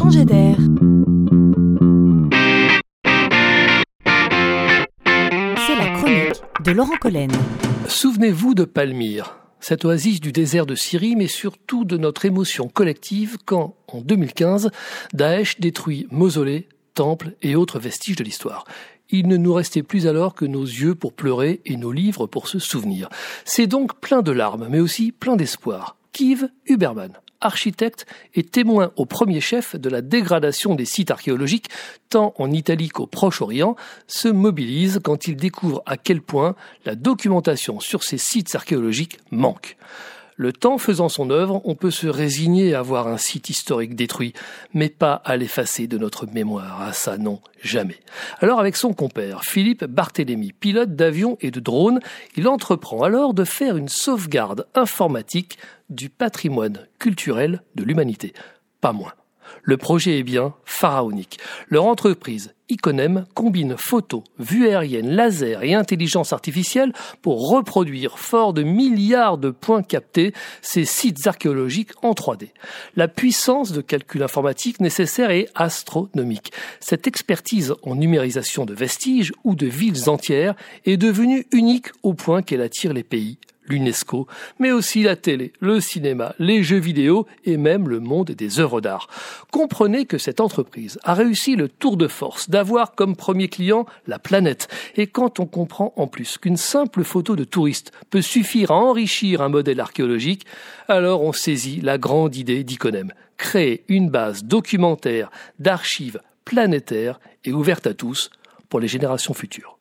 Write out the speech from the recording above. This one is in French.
changer d'air. C'est la chronique de Laurent Collen. Souvenez-vous de Palmyre, cette oasis du désert de Syrie, mais surtout de notre émotion collective quand, en 2015, Daesh détruit mausolées, temples et autres vestiges de l'histoire. Il ne nous restait plus alors que nos yeux pour pleurer et nos livres pour se souvenir. C'est donc plein de larmes, mais aussi plein d'espoir. Kiv Huberman, architecte et témoin au premier chef de la dégradation des sites archéologiques, tant en Italie qu'au Proche-Orient, se mobilise quand il découvre à quel point la documentation sur ces sites archéologiques manque. Le temps faisant son œuvre, on peut se résigner à voir un site historique détruit, mais pas à l'effacer de notre mémoire. Ah ça non, jamais. Alors avec son compère, Philippe Barthélémy, pilote d'avion et de drone, il entreprend alors de faire une sauvegarde informatique du patrimoine culturel de l'humanité. Pas moins. Le projet est bien pharaonique. Leur entreprise, Iconem, combine photos, vues aériennes, laser et intelligence artificielle pour reproduire, fort de milliards de points captés, ces sites archéologiques en 3D. La puissance de calcul informatique nécessaire est astronomique. Cette expertise en numérisation de vestiges ou de villes entières est devenue unique au point qu'elle attire les pays l'UNESCO, mais aussi la télé, le cinéma, les jeux vidéo et même le monde des œuvres d'art. Comprenez que cette entreprise a réussi le tour de force d'avoir comme premier client la planète. Et quand on comprend en plus qu'une simple photo de touriste peut suffire à enrichir un modèle archéologique, alors on saisit la grande idée d'Iconem, créer une base documentaire d'archives planétaires et ouverte à tous pour les générations futures.